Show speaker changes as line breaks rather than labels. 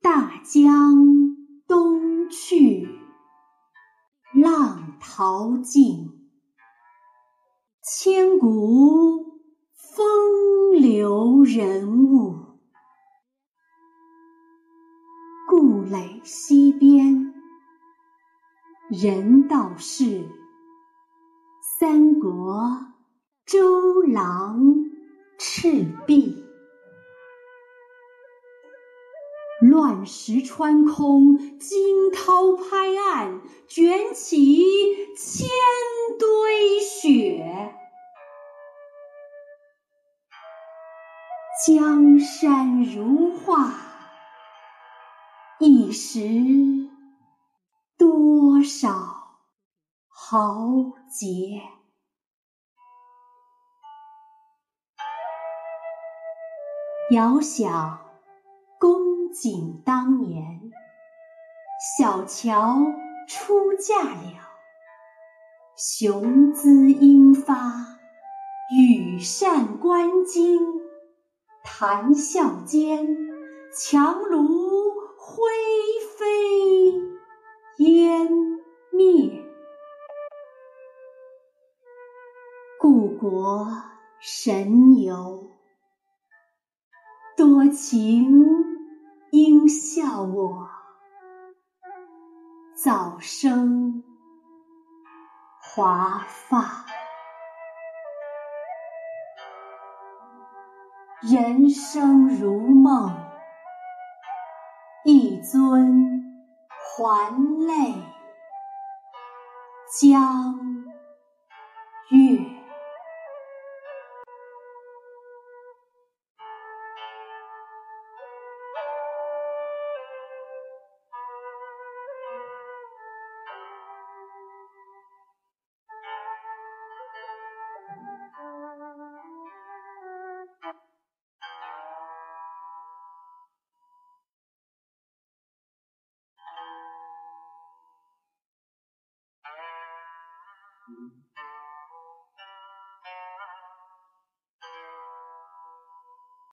大江东去，浪淘尽，千古风流人物。故垒西边。人道是三国周郎赤壁。乱石穿空，惊涛拍岸，卷起千堆雪。江山如画，一时少豪杰。遥想。公瑾当年，小乔出嫁了，雄姿英发，羽扇纶巾，谈笑间，樯橹故国神游，多情。应笑我早生华发，人生如梦，一尊还酹江 Mm-hmm.